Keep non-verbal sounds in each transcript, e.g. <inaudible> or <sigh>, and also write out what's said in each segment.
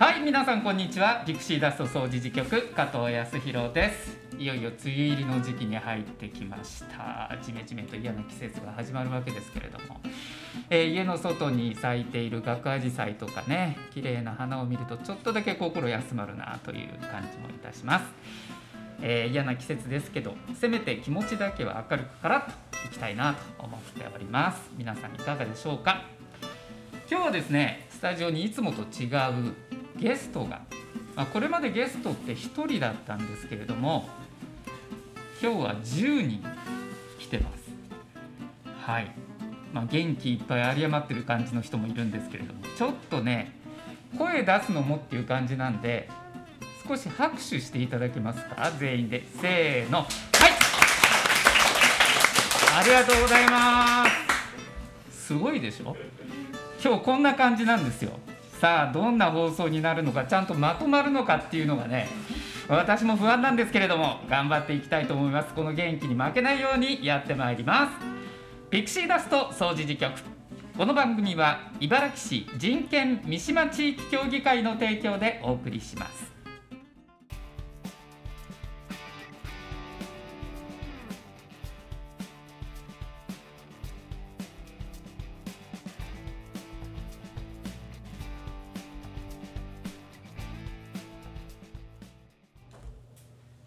はい皆さんこんにちは。ピクシーダスト掃除事局加藤康弘です。いよいよ梅雨入りの時期に入ってきました。じめじめと嫌な季節が始まるわけですけれども、えー、家の外に咲いているガクアジサイとかね綺麗な花を見るとちょっとだけ心休まるなという感じもいたします、えー、嫌な季節ですけどせめて気持ちだけは明るくからといきたいなと思っております。皆さんいかがでしょうか。今日はですねスタジオにいつもと違うゲストが、まあ、これまでゲストって1人だったんですけれども今日は10人来てます。はい、まあ、元気いっぱい有り余ってる感じの人もいるんですけれどもちょっとね声出すのもっていう感じなんで少し拍手していただけますか？全員で。せーの。はい。ありがとうございます。すごいでしょ？今日こんな感じなんですよ。さあどんな放送になるのかちゃんとまとまるのかっていうのがね私も不安なんですけれども頑張っていきたいと思います。この元気に負けないようにやってまいります。ピクシーダスト掃除時局。この番組は茨城市人権三島地域協議会の提供でお送りします。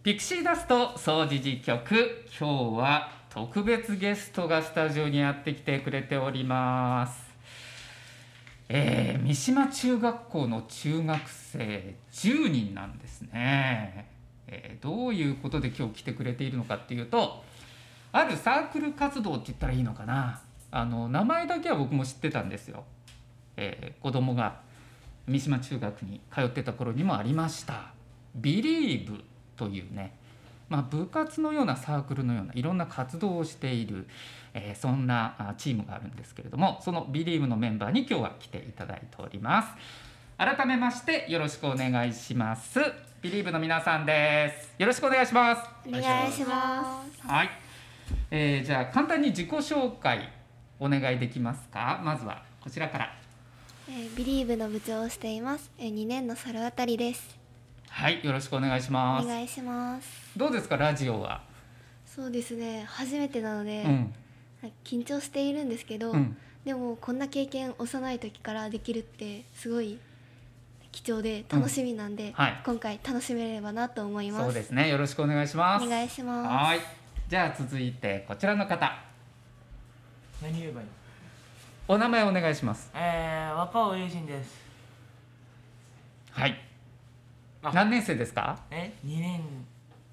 ピクシーダスト掃除時局今日は特別ゲストがスタジオにやってきてくれております。えー、三島中学校の中学生10人なんですね、えー、どういうことで今日来てくれているのかっていうとあるサークル活動って言ったらいいのかな。あの名前だけは僕も知ってたんですよ、えー、子供が三島中学に通ってた頃にもありました「Believe」というね、まあ、部活のようなサークルのようないろんな活動をしている、えー、そんなチームがあるんですけれどもその Believe のメンバーに今日は来ていただいております。改めましてよろしくお願いします。Believe の皆さんです。よろしくお願いします。お願いします。はい、えー、じゃあ簡単に自己紹介お願いできますか？まずはこちらから。えー、ビリーブの部長をしています、えー、2年の猿渡ですはいよろしくお願いします。お願いします。どうですかラジオは？そうですね初めてなので、うん、緊張しているんですけど、うん、でもこんな経験幼い時からできるってすごい貴重で楽しみなんで、うん。はい、今回楽しめればなと思います。そうですねよろしくお願いします。お願いします。はい。じゃあ続いてこちらの方。何言えばいいお名前お願いします。えー、若尾友人です。はい何年生ですか？え？二年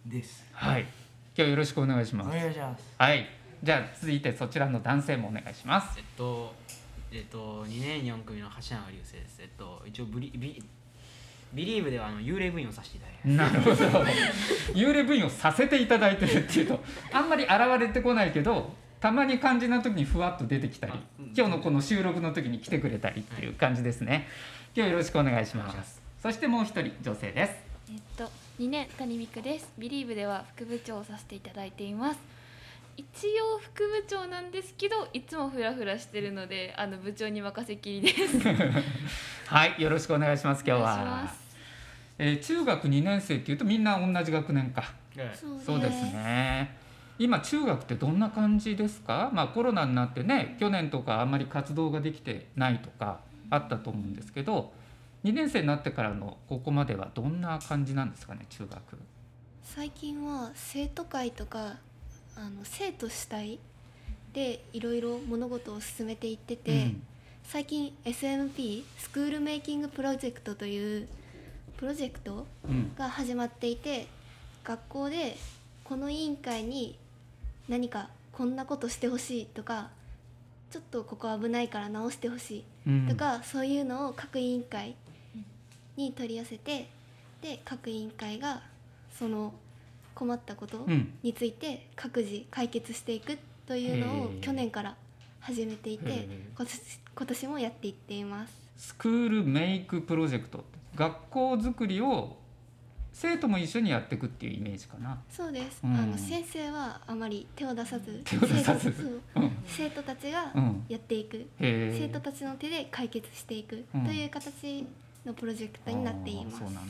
です。はい。今日よろしくお願いします。お願いします。はい。じゃあ続いてそちらの男性もお願いします。えっとえっと二年四組の橋永流星です。えっと一応ブリビビリーブではあの幽霊部員をさせていただいてなるほど。<laughs> 幽霊部員をさせていただいてるっていうとあんまり現れてこないけどたまに肝心な時にふわっと出てきたり今日のこの収録の時に来てくれたりっていう感じですね、今日よろしくお願いしますそしてもう一人女性です。えっと2年谷美久です。ビリーブでは副部長をさせていただいています。一応副部長なんですけどいつもフラフラしてるのであの部長に任せきりです。<laughs> はいよろしくお願いします今日は。えー、中学2年生っていうとみんな同じ学年か、そうですね。今中学ってどんな感じですか？まあコロナになってね去年とかあんまり活動ができてないとかあったと思うんですけど2年生になってからのここまではどんな感じなんですかね中学。最近は生徒会とかあの生徒主体でいろいろ物事を進めていってて、うん、最近 SMP スクールメイキングプロジェクトというプロジェクトが始まっていて、うん、学校でこの委員会に何かこんなことしてほしいとかちょっとここ危ないから直してほしいとか、うん、そういうのを各委員会に取り寄せてで各委員会がその困ったことについて各自解決していくというのを去年から始めていて今年もやっていっています。スクールメイクプロジェクト学校づくりを生徒も一緒にやっていくっていうイメージかな。そうです、うん、あの先生はあまり手を出さず手を出さず。生徒たちがやっていく、うん、生徒たちの手で解決していくという形のプロジェクトになっています。なんだ。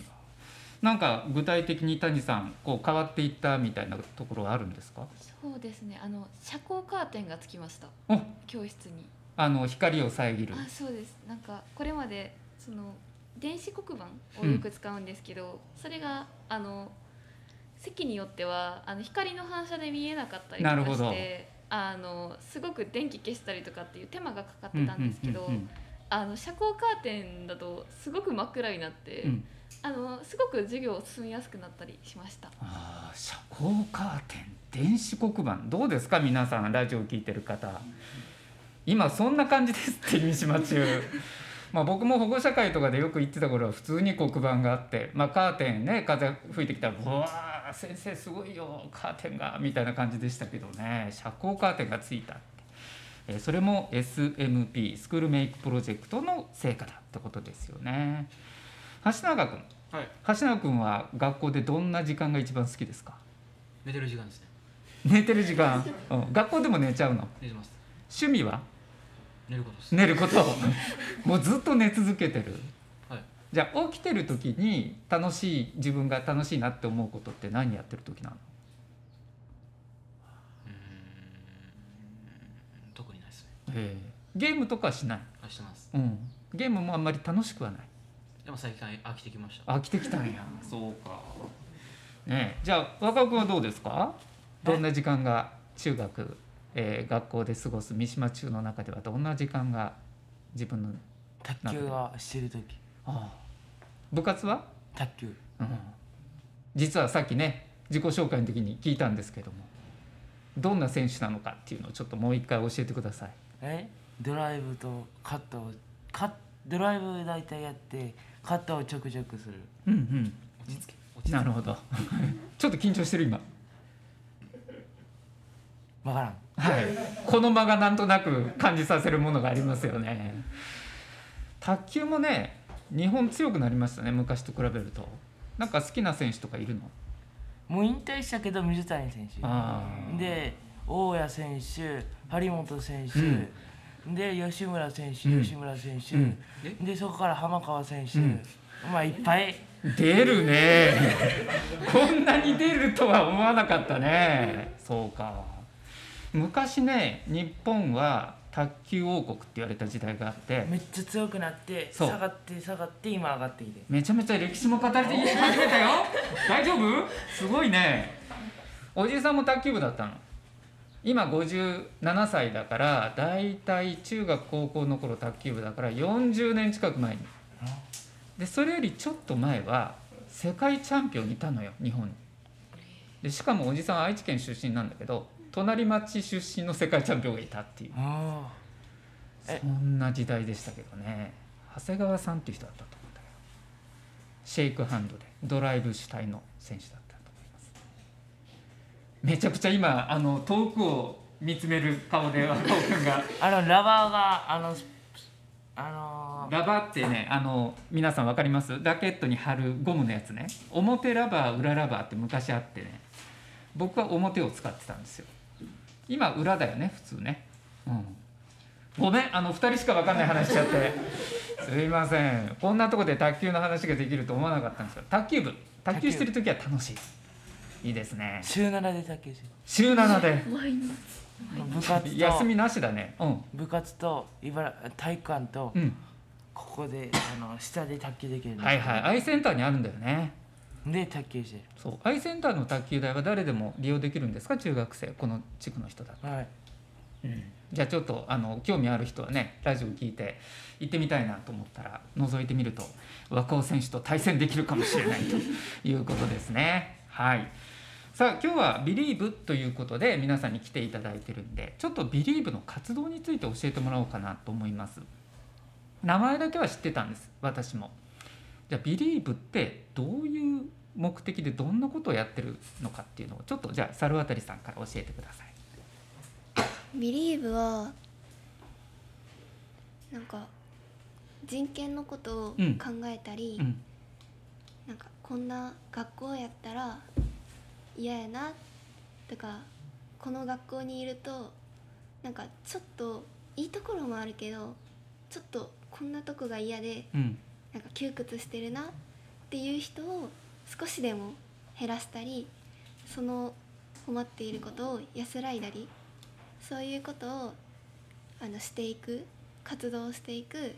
なんか具体的に谷さんこう変わっていったみたいなところはあるんですか？そうですね。あの遮光カーテンがつきました。お！教室に。あの光を遮る。あそうです。なんかこれまでその電子黒板をよく使うんですけど、それがあの席によってはあの光の反射で見えなかったりとかなるほど。してあのすごく電気消したりとかっていう手間がかかってたんですけど、うんうんあの遮光カーテンだとすごく真っ暗になって、うん。うんあのすごく授業を進みやすくなったりしました。あー遮光カーテン電子黒板。どうですか皆さんラジオ聞いてる方。今そんな感じですって三島中。<laughs> まあ僕も保護者会とかでよく言ってた頃は普通に黒板があって、まあ、カーテンね風吹いてきたら「うわー先生すごいよカーテンが」みたいな感じでしたけどね。遮光カーテンがついたって、えーそれも SMP スクールメイクプロジェクトの成果だってことですよね。橋永君。はい。橋永君は学校でどんな時間が一番好きですか？寝てる時間ですね。寝てる時間、<laughs> うん、学校でも寝ちゃうの？寝てます。趣味は？寝ることです。寝ること。<laughs> もうずっと寝続けてる。はい。じゃあ起きてる時に楽しい自分が楽しいなって思うことって何やってる時なのうーん特にないですねええゲームとかはしない、あしてます。うん、ゲームもあんまり楽しくはない。でも最近飽きてきました。飽きてきたんや。<laughs> そうか。ねえ。じゃあ若尾君はどうですか？どんな時間が中学、えー学校で過ごす三島中の中ではどんな時間が自分の卓球はしてる時。ああ。部活は、卓球。うん、実はさっきね自己紹介の時に聞いたんですけどもどんな選手なのかっていうのをちょっともう一回教えてくださいえ？ドライブとカットをカッドライブ大体やってカットをちょくちょくする。うんうん。落ち着け。落ち着け。なるほど。ちょっと緊張してる今。わからん。はい、この間がなんとなく感じさせるものがありますよね。卓球もね、日本強くなりましたね、昔と比べると。なんか好きな選手とかいるの？もう引退したけど水谷選手。で大谷選手張本選手、で吉村選手、うん。吉村選手、うん。でそこから浜川選手、うん。まあいっぱい。出るね。<laughs> こんなに出るとは思わなかったね。そうか。昔ね、日本は卓球王国って言われた時代があって、めっちゃ強くなって下がって下がって今上がってきてめちゃめちゃ歴史も語り始めたよ。大丈夫？すごいね。おじいさんも卓球部だったの今57歳だからだいたい中学高校の頃卓球部だから40年近く前に。でそれよりちょっと前は世界チャンピオンいたのよ日本に。でしかもおじさんは愛知県出身なんだけど隣町出身の世界チャンピオンがいたっていう。そんな時代でしたけどね。長谷川さんっていう人だったと思うんだけど。シェイクハンドでドライブ主体の選手だめちゃくちゃ今あの遠くを見つめる顔で若尾君が。あのラバーがあのあのーラバーってねあの皆さん分かります？ラケットに貼るゴムのやつね。表ラバー裏ラバーって昔あってね。僕は表を使ってたんですよ。今裏だよね普通ね。うん。ごめんあの2人しか分かんない話しちゃって。<laughs> すいません。こんなとこで卓球の話ができると思わなかったんですよ。卓球部。卓球してる時は楽しいいいですね。週7で卓球し。週7で。<laughs> 毎日。部活と休みなしだね。うん。部活と茨体育館とうん。ここであの下で卓球できるはいはい。アイセンターにあるんだよね。で卓球して。そう。アイセンターの卓球台は誰でも利用できるんですか？中学生。この地区の人だと、るはい。じゃあちょっとあの興味ある人はねラジオ聞いて行ってみたいなと思ったら覗いてみると若尾選手と対戦できるかもしれないということですね。はいさあ今日は「Believe」ということで皆さんに来ていただいてるんでちょっと Believe の活動について教えてもらおうかなと思います。名前だけは知ってたんです私も。じゃあ Believe ってどういう目的でどんなことをやってるのかっていうのをちょっとじゃあ猿渡さんから教えてください。Believe はなんか人権のことを考うん。えたり、うん。なんかこんな学校やったら嫌やなとかこの学校にいるとなんかちょっといいところもあるけどちょっとこんなとこが嫌でうん。なんか窮屈してるなっていう人を少しでも減らしたりその困っていることを安らいだりそういうことをあのしていく活動をしていく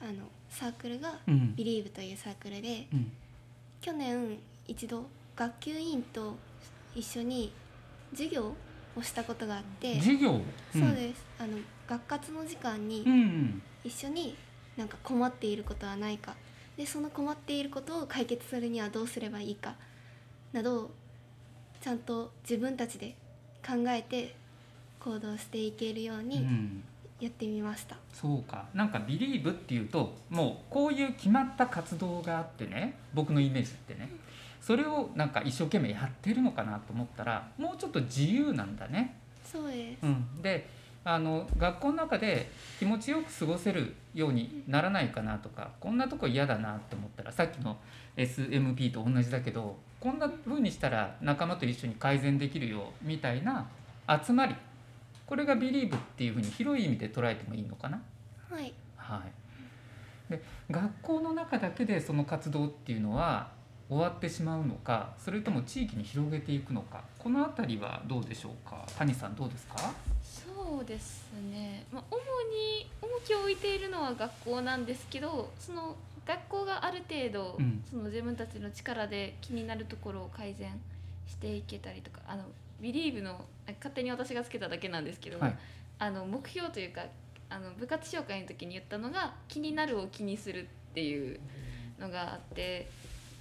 あのサークルがうん、Believe というサークルでうん、去年一度学級委員と一緒に授業をしたことがあって授業？そうです。あの学活の時間にうんうん。一緒になんか困っていることはないか。でその困っていることを解決するにはどうすればいいかなどちゃんと自分たちで考えて行動していけるよううにん。やってみました。そうか。なんか「ビリーブっていうともうこういう決まった活動があってね僕のイメージってねそれをなんか一生懸命やってるのかなと思ったらもうちょっと自由なんだね。そうです、うん、であの学校の中で気持ちよく過ごせるようにならないかなとかこんなとこ嫌だなって思ったらさっきの SMP と同じだけどこんな風にしたら仲間と一緒に改善できるよみたいな集まり。これが Believe っていう風に広い意味で捉えてもいいのかな？はい。はい、で学校の中だけでその活動っていうのは終わってしまうのかそれとも地域に広げていくのかこの辺りはどうでしょうか？谷さんどうですか？そうですね、まあ、主に重きを置いているのは学校なんですけどその学校がある程度、うん。その自分たちの力で気になるところを改善していけたりとかあのビリーブの勝手に私がつけただけなんですけど、はい。あの目標というかあの部活紹介の時に言ったのが気になるを気にするっていうのがあって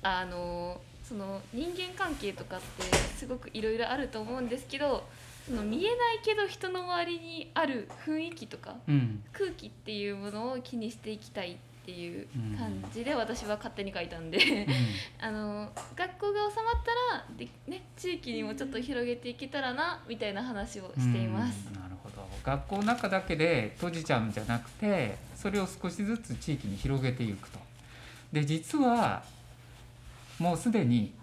あのその人間関係とかってすごくいろいろあると思うんですけどその見えないけど人の周りにある雰囲気とかうん。空気っていうものを気にしていきたいっていう感じで私は勝手に書いたんで <laughs> あの学校が収まったらで、ね、地域にもちょっと広げていけたらなみたいな話をしています。うん。なるほど。学校の中だけで閉じちゃうんじゃなくてそれを少しずつ地域に広げていくと。で実はもうすでに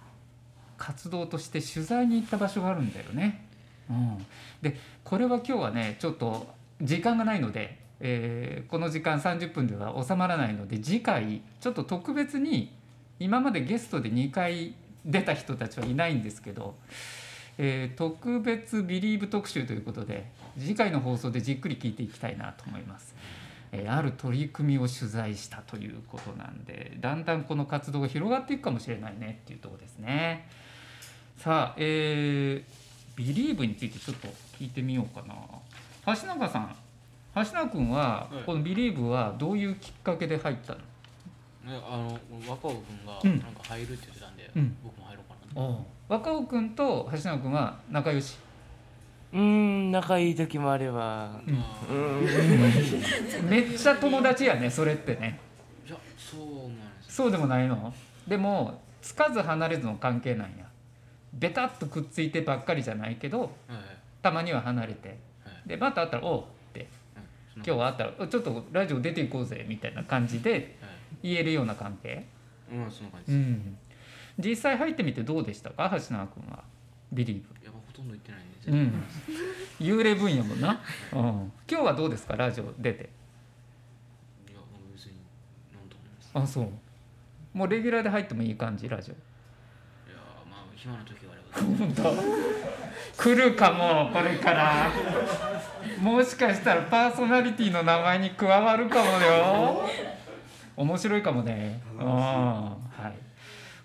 活動として取材に行った場所があるんだよね。うん、でこれは今日はねちょっと時間がないので、えーこの時間30分では収まらないので次回ちょっと特別に今までゲストで2回出た人たちはいないんですけど、えー特別ビリーブ特集ということで次回の放送でじっくり聞いていきたいなと思います。えーある取り組みを取材したということなんでだんだんこの活動が広がっていくかもしれないねっていうところですね。さあ、えービリーブについてちょっと聞いてみようかな。橋永さん橋永君ははいこのビリーブはどういうきっかけで入ったの、ねあの若尾君がうんなんか入るって言ってたんで、うん僕も入ろうかなと。若尾君と橋永君は仲良し？うーん仲いい時もあれば。うん。めっちゃ友達やねそれってね。ーいやそうなんです。そうでもないの？でもつかず離れずの関係なんや。ベタっとくっついてばっかりじゃないけどはいはい。たまには離れて。はい。でまた会ったら「おう」って。はい今日は会ったら「ちょっとラジオ出ていこうぜ」みたいな感じではい。言えるような関係？うんそんな感じ。です。うん。実際入ってみてどうでしたか？橋永君は。ビリーブ。やっぱほとんど行ってないんでうん。幽霊分野もんな、うん、今日はどうですか？ラジオ出て。いや別になんともないです。あそう。もうレギュラーで入ってもいい感じ？ラジオ。いやまあ暇な時があれば。本当？来るかもこれから。もしかしたらパーソナリティの名前に加わるかもよ。面白いかもね。ああはい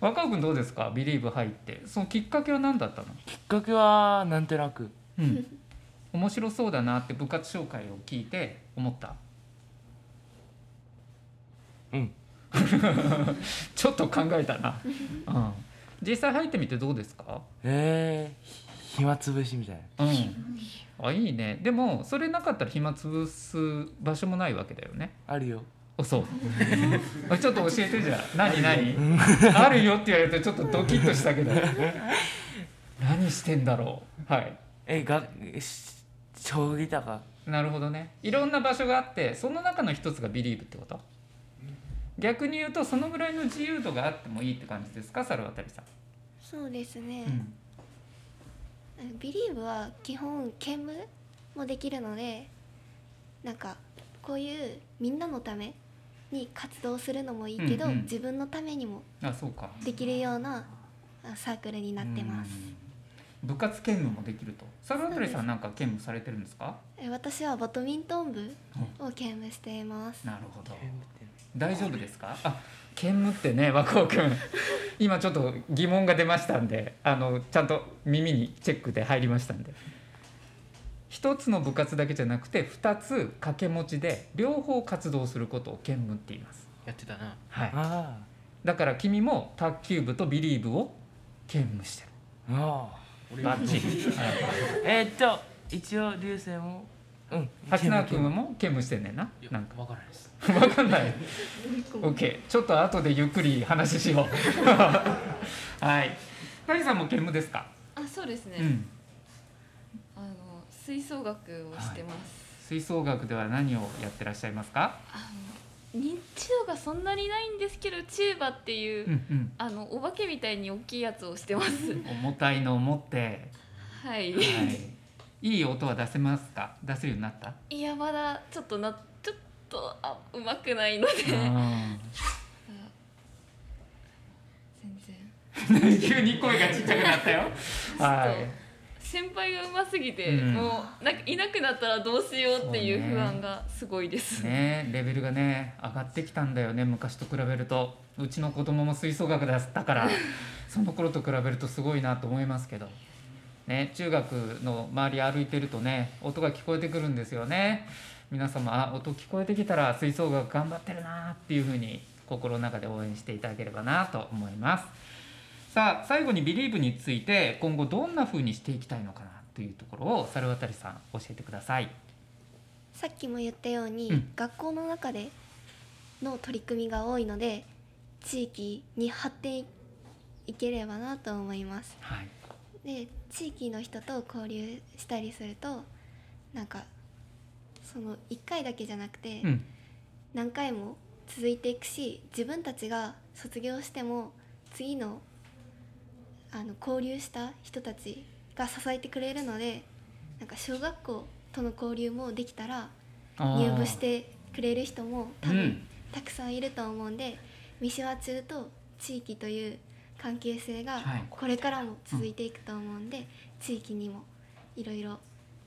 若尾君どうですか？ビリーブ入って。そのきっかけは何だったの？きっかけはなんとなく。うん。面白そうだなって部活紹介を聞いて思った？うん。<laughs> ちょっと考えたな、うん、実際入ってみてどうですか？えー、暇つぶしみたいな。うん。あいいね。でもそれなかったら暇つぶす場所もないわけだよね。あるよ。あそう。<laughs> あちょっと教えてじゃあ。何何？あるよ。って言われるとちょっとドキッとしたけど。<laughs> 何してんだろう？はい。えがし将棋とか。なるほどね。いろんな場所があってその中の一つがビリーブってこと？逆に言うとそのぐらいの自由度があってもいいって感じですか？猿渡さん、そうですね、うん。ビリーブは基本兼務もできるのでなんかこういうみんなのために活動するのもいいけど、うんうん。自分のためにもあそうか。できるようなあサークルになってます。うん。部活兼務もできると。猿渡さんなんか兼務されてるんですか？え私はバドミントン部を兼務しています。なるほど。大丈夫ですか？あ兼務ってね和光くん。今ちょっと疑問が出ましたんであのちゃんと耳にチェックで入りましたんで一つの部活だけじゃなくて二つ掛け持ちで両方活動することを兼務って言います、やってたな。はい、あだから君も卓球部とビリーブを兼務してる。ああ。バッチリ、は <laughs> いえーっと一応流星もうん橋永君も兼務してんねんな。なんか。分からないです。<laughs> わかんない。OK ちょっと後でゆっくり話しよう。<laughs> はい。谷さんも兼務ですか、あそうですね、うん吹奏楽をしてます、吹奏楽では何をやってらっしゃいますか？あの認知度がそんなにないんですけどチューバっていう、うんうん。あのお化けみたいに大きいやつをしてます。<laughs> 重たいのを持って、はい、はい、いい音は出せますか？出せるようになった？いやまだちょっとなちょっとあうまくないので。あ全然。ー <laughs> 急に声がちっちゃくなったよ。はい先輩がうますぎて、うん。もうなんかいなくなったらどうしようっていう不安がすごいです、ねレベルがね上がってきたんだよね昔と比べると。うちの子供も吹奏楽だったから <laughs> その頃と比べるとすごいなと思いますけど。ね中学の周り歩いてるとね音が聞こえてくるんですよね。皆様あ音聞こえてきたら吹奏楽頑張ってるなっていうふうに心の中で応援していただければなと思いますさあ最後に「Believe」について今後どんなふうにしていきたいのかなというところを猿渡さん教えてください。さっきも言ったように、うん。学校の中での取り組みが多いので地域に発展いければなと思います。はい。で地域の人と交流したりするとなんかその1回だけじゃなくてうん。何回も続いていくし自分たちが卒業しても次のあの交流した人たちが支えてくれるのでなんか小学校との交流もできたら入部してくれる人も多分うん。たくさんいると思うんで三島中と地域という関係性がはい。これからも続いていくと思うんで、地域にもいろいろ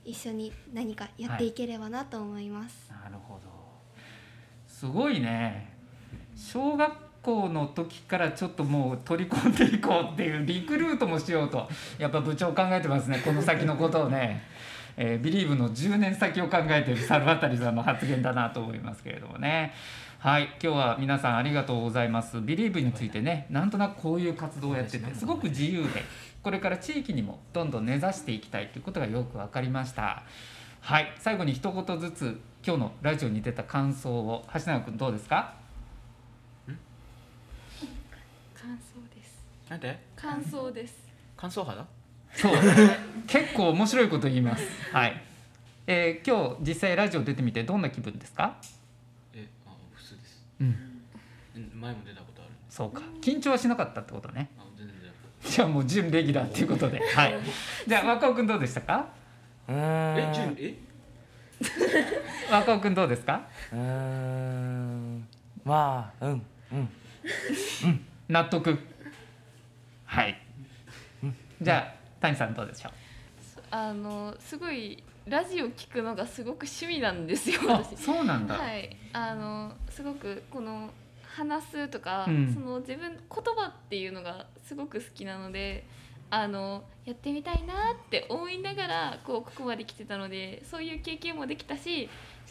一緒に何かやっていければなと思います。なるほど。すごいね。小学校の時からちょっともう取り込んでいこうっていうリクルートもしようとやっぱ部長考えてますねこの先のことをね、えービリーブの10年先を考えている猿渡さんの発言だなと思いますけれどもね。はい今日は皆さんありがとうございます。ビリーブについてねなんとなくこういう活動をやっててす。ごく自由でこれから地域にもどんどん根ざしていきたいということがよく分かりました。はい最後に一言ずつ今日のラジオに出た感想を橋永君どうですか感想ですなんて？感想です。乾燥肌？そう。結構面白いこと言います。はい、えー今日実際ラジオ出てみてどんな気分ですか？えあ普通です。うん。うん前も出たことあるそうか。緊張はしなかったってことね。あ全然全じゃあもう準レギュラーっていうことで。はい。じゃあ若尾君どうでしたか？え準え？<laughs> 若尾君どうですか？うーんまあうんうん。納得はい。<laughs> じゃあ谷さんどうでしょう？あのすごいラジオ聞くのがすごく趣味なんですよ。あ私そうなんだ、はい。あのすごくこの話すとか、うん。その自分言葉っていうのがすごく好きなのであのやってみたいなって思いながらこうここまで来てたのでそういう経験もできたし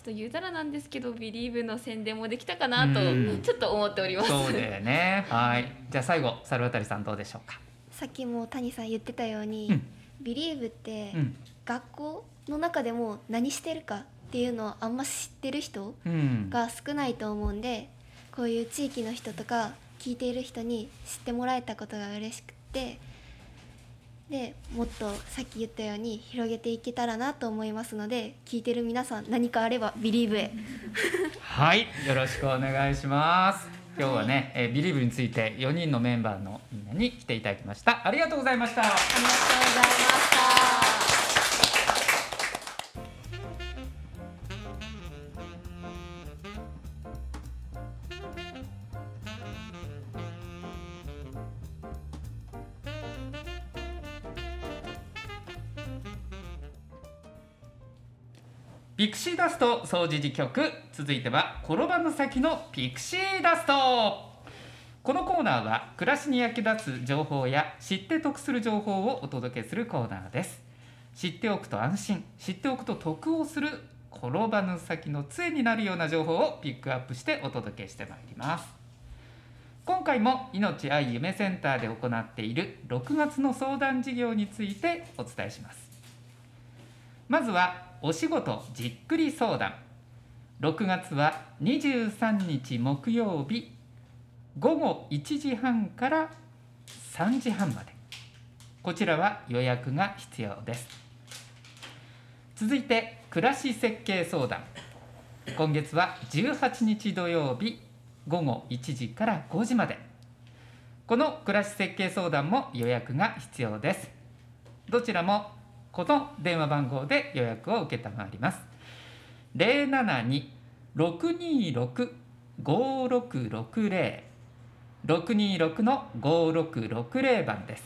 と言うたらなんですけど「ビリーブの宣伝もできたかなとうん。ちょっと思っております。そうだよね。はい。じゃあ最後猿渡さんどうでしょうか？さっきも谷さん言ってたように、うん。ビリーブってうん。学校の中でも何してるかっていうのをあんま知ってる人うん。が少ないと思うんでこういう地域の人とか聞いている人に知ってもらえたことが嬉しくってでもっとさっき言ったように広げていけたらなと思いますので聞いてる皆さん何かあればビリーブへはい、よろしくお願いします。今日はね、えービリブについて4人のメンバーのみんなに来ていただきました。ありがとうございました。ありがとうございました。ピクシーダスト総除事局。続いては転ばぬ先のピクシーダスト。このコーナーは暮らしに役立つ情報や知って得する情報をお届けするコーナーです。知っておくと安心知っておくと得をする転ばぬ先の杖になるような情報をピックアップしてお届けしてまいります。今回も命愛夢センターで行っている6月の相談事業についてお伝えします。まずはお仕事じっくり相談。6月は23日木曜日午後1時半から3時半まで。こちらは予約が必要です。続いて暮らし設計相談。今月は18日土曜日午後1時から5時まで。この暮らし設計相談も予約が必要です。どちらもこの電話番号で予約を承ります。072-626-5660 626の5660番です。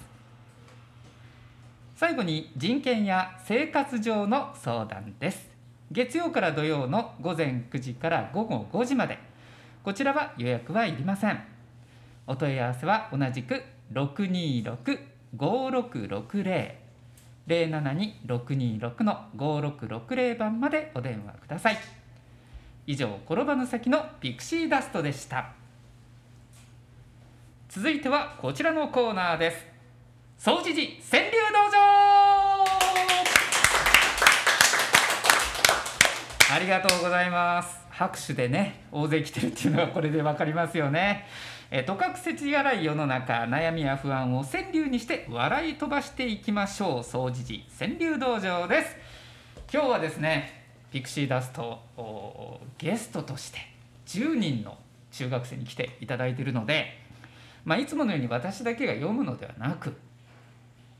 最後に人権や生活上の相談です。月曜から土曜の午前9時から午後5時まで。こちらは予約はいりません。お問い合わせは同じく626-5660 072-626の5660番までお電話ください。以上転ばぬ先のピクシーダストでした。続いてはこちらのコーナーです。総知事川柳道場。ありがとうございます。拍手でね大勢来てるっていうのがこれで分かりますよね。えとかくせちがらい世の中悩みや不安を川柳にして笑い飛ばしていきましょう。総知事川柳道場です。今日はですねピクシーダストゲストとして10人の中学生に来ていただいているのでまあ、いつものように私だけが読むのではなく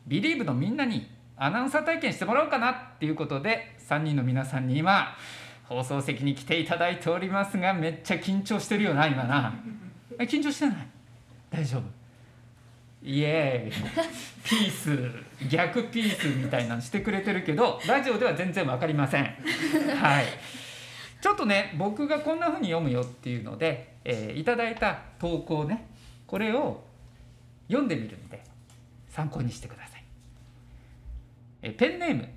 ビリーブのみんなにアナウンサー体験してもらおうかなっていうことで3人の皆さんに今放送席に来ていただいておりますがめっちゃ緊張してるよな今な。緊張してない？大丈夫。イエーイ。<laughs> ピース。逆ピースみたいなのしてくれてるけどラジオでは全然分かりません。<laughs> はい。ちょっとね僕がこんな風に読むよっていうので、えー、いただいた投稿ねこれを読んでみるんで参考にしてください。えペンネーム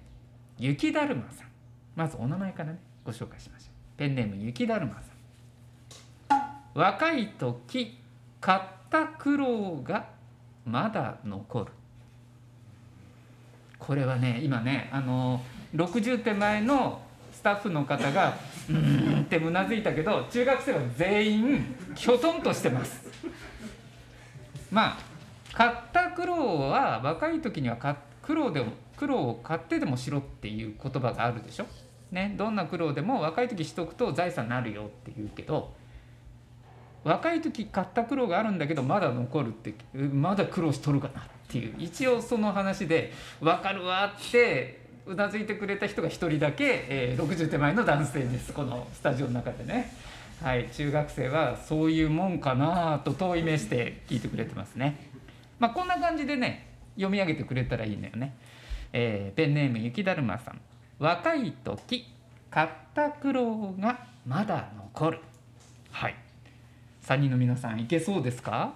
雪だるまさん。まずお名前からねご紹介しましょう。ペンネーム雪だるまさん若い時買った苦労がまだ残るこれはね今ねあの60手前のスタッフの方が「うん」ってうなずいたけど中学生は全員きょとんとしてますまあ買った苦労は若い時には苦労でも苦労を買ってでもしろっていう言葉があるでしょ。ね、どんな苦労でも若い時しとくと財産になるよって言うけど若い時買った苦労があるんだけどまだ残るってまだ苦労しとるかなっていう一応その話で分かるわってうなずいてくれた人が1人だけ、えー、60手前の男性ですこのスタジオの中でね。はい、中学生はそういうもんかなと遠い目して聞いてくれてますね。まあ、こんな感じでね読み上げてくれたらいいのよね。えー、ペンネーム雪だるまさん若い時買った苦労がまだ残るはい3人の皆さんいけそうですか？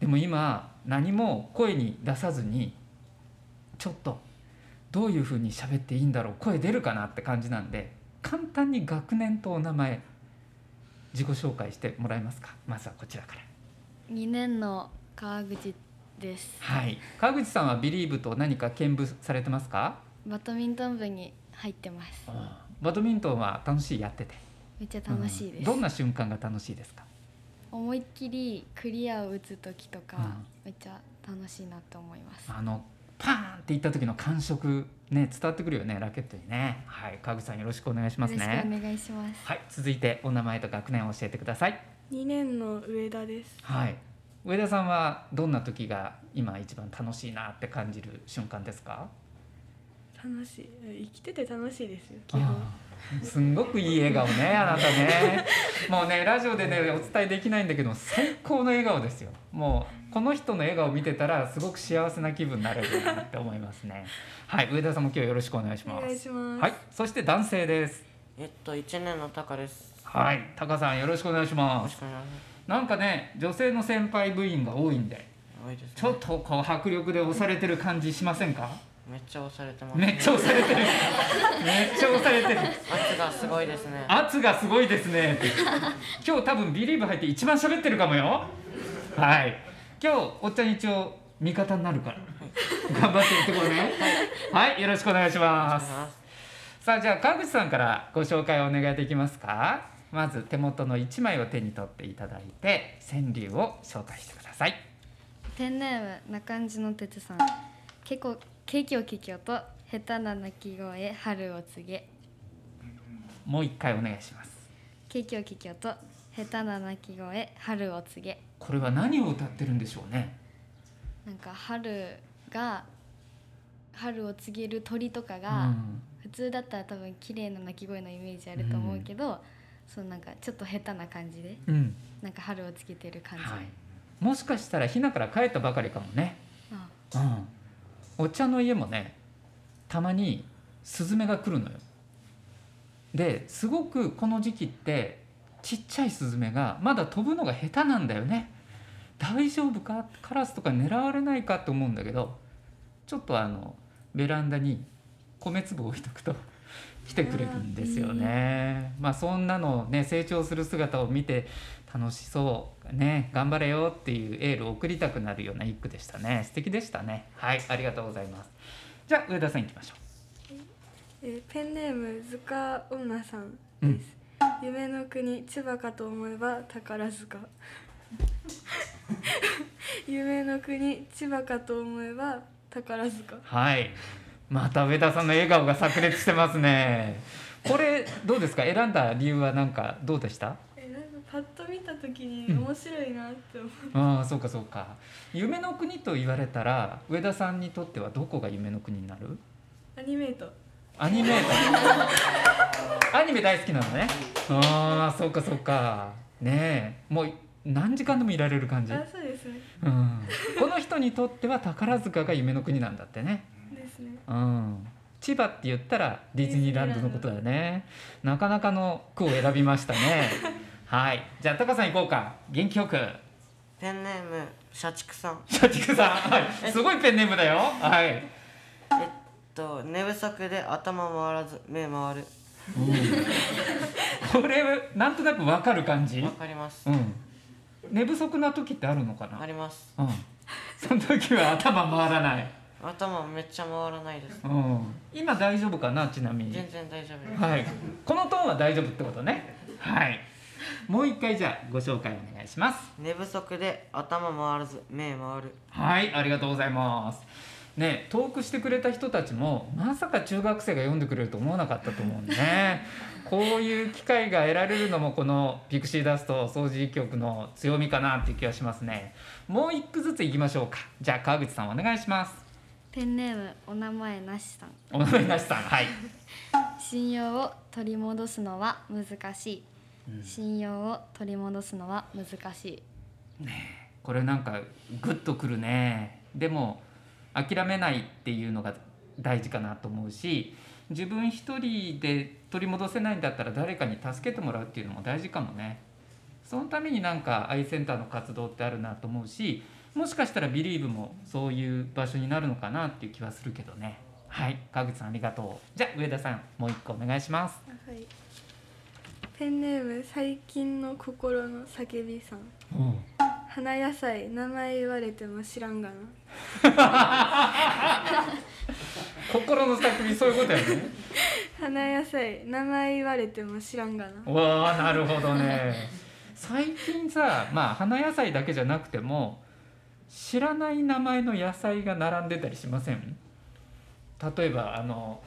でも今何も声に出さずにちょっとどういうふうに喋っていいんだろう？声出るかなって感じなんで簡単に学年とお名前自己紹介してもらえますか？まずはこちらから。2年の川口です。はい。川口さんはビリーブと何か兼部されてますか？バドミントン部に入ってます。バドミントンは楽しいやってて。めっちゃ楽しいです、うん、どんな瞬間が楽しいですか？思いっきりクリアを打つ時とか、うん、めっちゃ楽しいなと思います。あのパーンっていった時の感触ね伝わってくるよねラケットにね。はい川口さんよろしくお願いしますね。よろしくお願いします。はい続いてお名前と学年を教えてください。2年の上田です。はい。上田さんはどんな時が今一番楽しいなって感じる瞬間ですか？楽しい。生きてて楽しいですよ基本すんごくいい笑顔ね <laughs> あなたね。もうねラジオでねお伝えできないんだけど最高の笑顔ですよ。もうこの人の笑顔を見てたらすごく幸せな気分になれるなって思いますね。<laughs> はい上田さんも今日よろしくお願いしおます。願いします。はいそして男性です。えっと1年のタカです。はいタカさんよろしくお願いしよます。ろしくお願いしなんかね女性の先輩部員が多いんでます多いですね。ちょっとこう迫力で押されてる感じしませんか？めっちゃ押されてますめっちゃ押されてる。<laughs> めっちゃ押されてる。圧がすごいですね。圧がすごいですね。今日多分ビリーブ入って一番喋ってるかもよ。はい。今日おっちゃん一応味方になるから。頑張っていってこいね。はい。よろしくお願いします。さあじゃあ川口さんからご紹介をお願いできますか？まず手元の1枚を手に取っていただいて川柳を紹介してください。ペンネーム中んじの哲さん。結構ケーキをキキョと下手な鳴き声春を告げ。もう一回お願いします。ケーキをキキョと下手な鳴き声春を告げ。これは何を歌ってるんでしょうね。なんか春が春を告げる鳥とかうが、ん。普通だったら多分綺麗な鳴き声のイメージあると思うけど、そうなんかちょっと下手な感じでうん。なんか春を告げてる感じ、はい、もしかしたらひなから帰ったばかりかもね、あ。うん、お茶の家もねたまにスズメが来るのよ。ですごくこの時期ってちっちゃいスズメがまだ飛ぶのが下手なんだよね。大丈夫か？カラスとか狙われないかと思うんだけどちょっとあのベランダに米粒置いとくと来てくれるんですよね。まあそんなのね成長する姿を見て楽しそう。ね頑張れよっていうエールを送りたくなるような一句でしたね。素敵でしたね。はいありがとうございます。じゃあ上田さんいきましょえーペンネームずか女さんうん。です。夢の国千葉かと思えば宝塚。<laughs> 夢の国千葉かと思えば宝塚。うはい。また上田さんの笑顔が炸裂してますね。これどうですか？選んだ理由は何かどうでした？パッと見た時にうん。面白いなって思う。ああそうかそうか。夢の国と言われたら上田さんにとってはどこが夢の国になる？アニメート。アニメーター <laughs> アニメ大好きなのね。ああそうかそうか。ねえ。もう何時間でもいられる感じ、あそうですね。うん、この人にとっては宝塚が夢の国なんだってね、ですね。うん、千葉って言ったらディズニーランドのことだよね。なかなかの句を選びましたねはい。じゃあタカさん行こうか。元気よく。ペンネーム社畜さん。社畜さん、はい、すごいペンネームだよ。はい。えっと寝不足で頭回らず目回る。これなんとなくわかる感じ？わかります。うん。寝不足な時ってあるのかな？あります。うん。その時は頭回らない、頭めっちゃ回らないです。うん、今大丈夫かな？ちなみに。全然大丈夫です。はい。このトーンは大丈夫ってことね。はいもう一回じゃあご紹介お願いします。寝不足で頭回らず目回る。はいありがとうございます。ねトークしてくれた人たちもまさか中学生が読んでくれると思わなかったと思うんでね。<laughs> こういう機会が得られるのもこのピクシーダスト掃除局の強みかなっていう気がしますね。もう一句ずついきましょうか。じゃあ川口さんお願いします。ペンネームお名前なしさん。お名前なしさんはい。<laughs> 信用を取り戻すのは難しい、信用を取り戻すのは難しい。これなんかグッとくるね。でも諦めないっていうのが大事かなと思うし自分一人で取り戻せないんだったら誰かに助けてもらうっていうのも大事かもね。そのためになんかアイセンターの活動ってあるなと思うしもしかしたらビリーブもそういう場所になるのかなっていう気はするけどね。はい川口さんありがとう。じゃあ上田さんもう一個お願いします。あはい。ペンネーム最近の心の叫びさん。花野菜名前言われても知らんがな。<laughs> 心の叫びそういうことやね花野菜名前言われても知らんがな。わあなるほどね最近さまあ花野菜だけじゃなくても知らない名前の野菜が並んでたりしません？例えばあの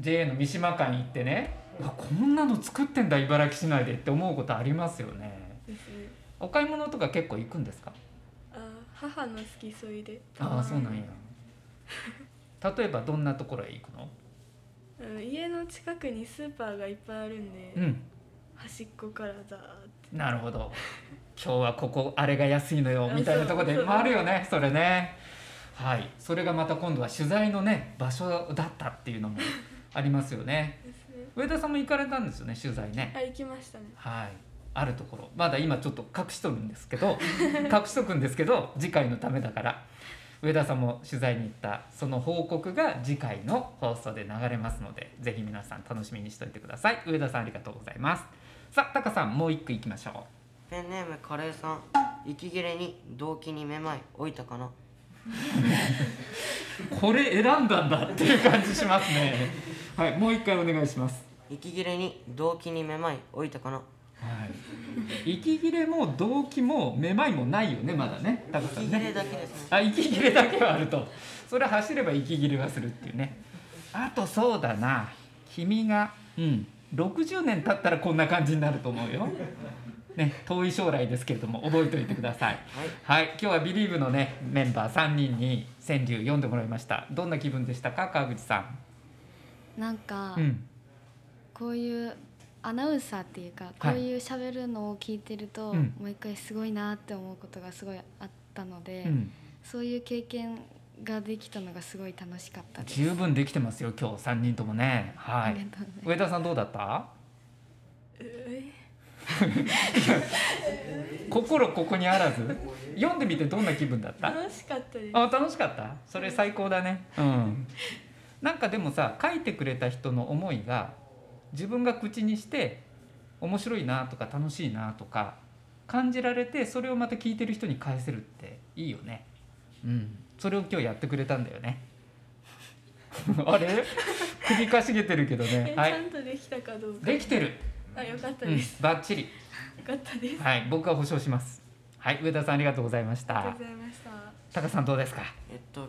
JA の三島館行ってねこんなの作ってんだ茨城市内でって思うことありますよね。お買い物とか結構行くんですか？あ母の付き添いで。ああそうなんや。<laughs> 例えばどんなところへ行くの？うん家の近くにスーパーがいっぱいあるんで、うん。端っこからザーって。なるほど。今日はここあれが安いのよあみたいなところで <laughs> 回るよねそれね。はい。それがまた今度は取材のね場所だったっていうのもありますよね上田さんも行かれたんですよね取材ね。あ行きましたね。はい。あるところ。まだ今ちょっと隠しとるんですけど <laughs> 隠しとくんですけど次回のためだから。上田さんも取材に行ったその報告が次回の放送で流れますのでぜひ皆さん楽しみにしておいてください。上田さんありがとうございます。さあタカさんもう一句いきましょペンネームカレーさん。息切れに動機にめまい置いたかな。う <laughs> これ選んだんだっていう感じしますね。はいもう一回お願いします。息切れに動機にめまい置いたかな？はい。息切れも動機もめまいもないよねまだね。タカさんね。息切れだけですね。あ息切れだけはあると。それ走れば息切れはするっていうね。あとそうだな。君がうん60年経ったらこんな感じになると思うよね遠い将来ですけれども覚えておいてください。はい。今日は「ビリーブのねメンバー3人に川柳読んでもらいました。どんな気分でしたか川口さなんか、んうん。こういうアナウンサーっていうかこういう喋るのを聞いてると、うん。もう一回すごいなって思うことがすごいあったので、うん。そういう経験ができたのがすごい楽しかったです。十分できてますよ今日3人ともね。はい。上田さんどうだった？え <laughs> 心ここにあらず？読んでみてどんな気分だった？楽しかったです。あ楽しかった？それ最高だね。うん。なんかでもさ書いてくれた人の思いが自分が口にして面白いなとか楽しいなとか感じられてそれをまた聞いてる人に返せるっていいよね。うん。それを今日やってくれたんだよね。<laughs> あれ？<laughs> 首かしげてるけどね。えちゃはいんとできたかどうか。できてるあよかったうんです、バッチリ。よかったです。はい僕は保証します。はい上田さんありがとうございました。ありがとうございました。タカさんどうですか？えっと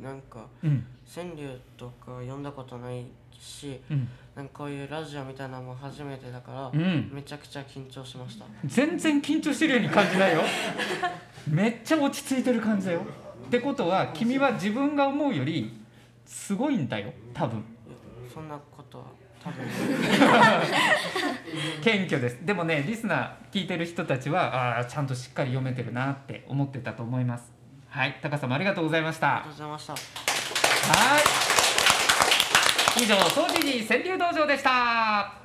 なんかうん。川柳とか読んだことないしうん。なんかこういうラジオみたいなのも初めてだから、うん。めちゃくちゃ緊張しました。全然緊張してるように感じないよ。めっちゃ落ち着いてる感じだよ。ってことは君は自分が思うよりすごいんだよ多分。そんなことは多分。謙虚です。でもねリスナー聞いてる人たちはああちゃんとしっかり読めてるなって思ってたと思います。はい。高さんもありがとうございました。ありがとうございました。はい。以上総知事川柳道場でした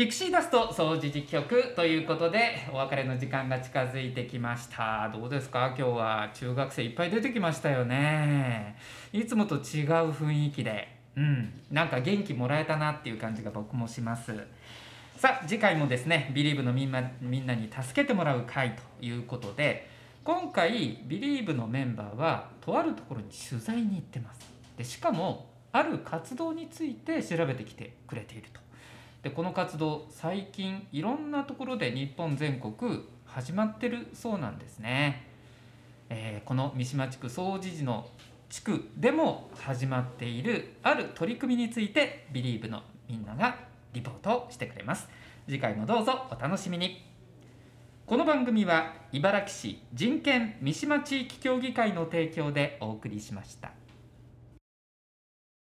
ピクシーダスト総除事局ということでお別れの時間が近づいてきました。どうですか？今日は中学生いっぱい出てきましたよね。いつもと違う雰囲気で。うん。なんか元気もらえたなっていう感じが僕もします。さあ次回もですね「ビリーブのみんなみんなに助けてもらう会」ということで今回「ビリーブのメンバーはとあるところに取材に行ってますでしかもある活動について調べてきてくれているとでこの活動最近いろんなところで日本全国始まってるそうなんですね、えーこの三島地区総除寺の地区でも始まっているある取り組みについてビリーブのみんながリポートをしてくれます。次回もどうぞお楽しみに。この番組は茨城市人権三島地域協議会の提供でお送りしました。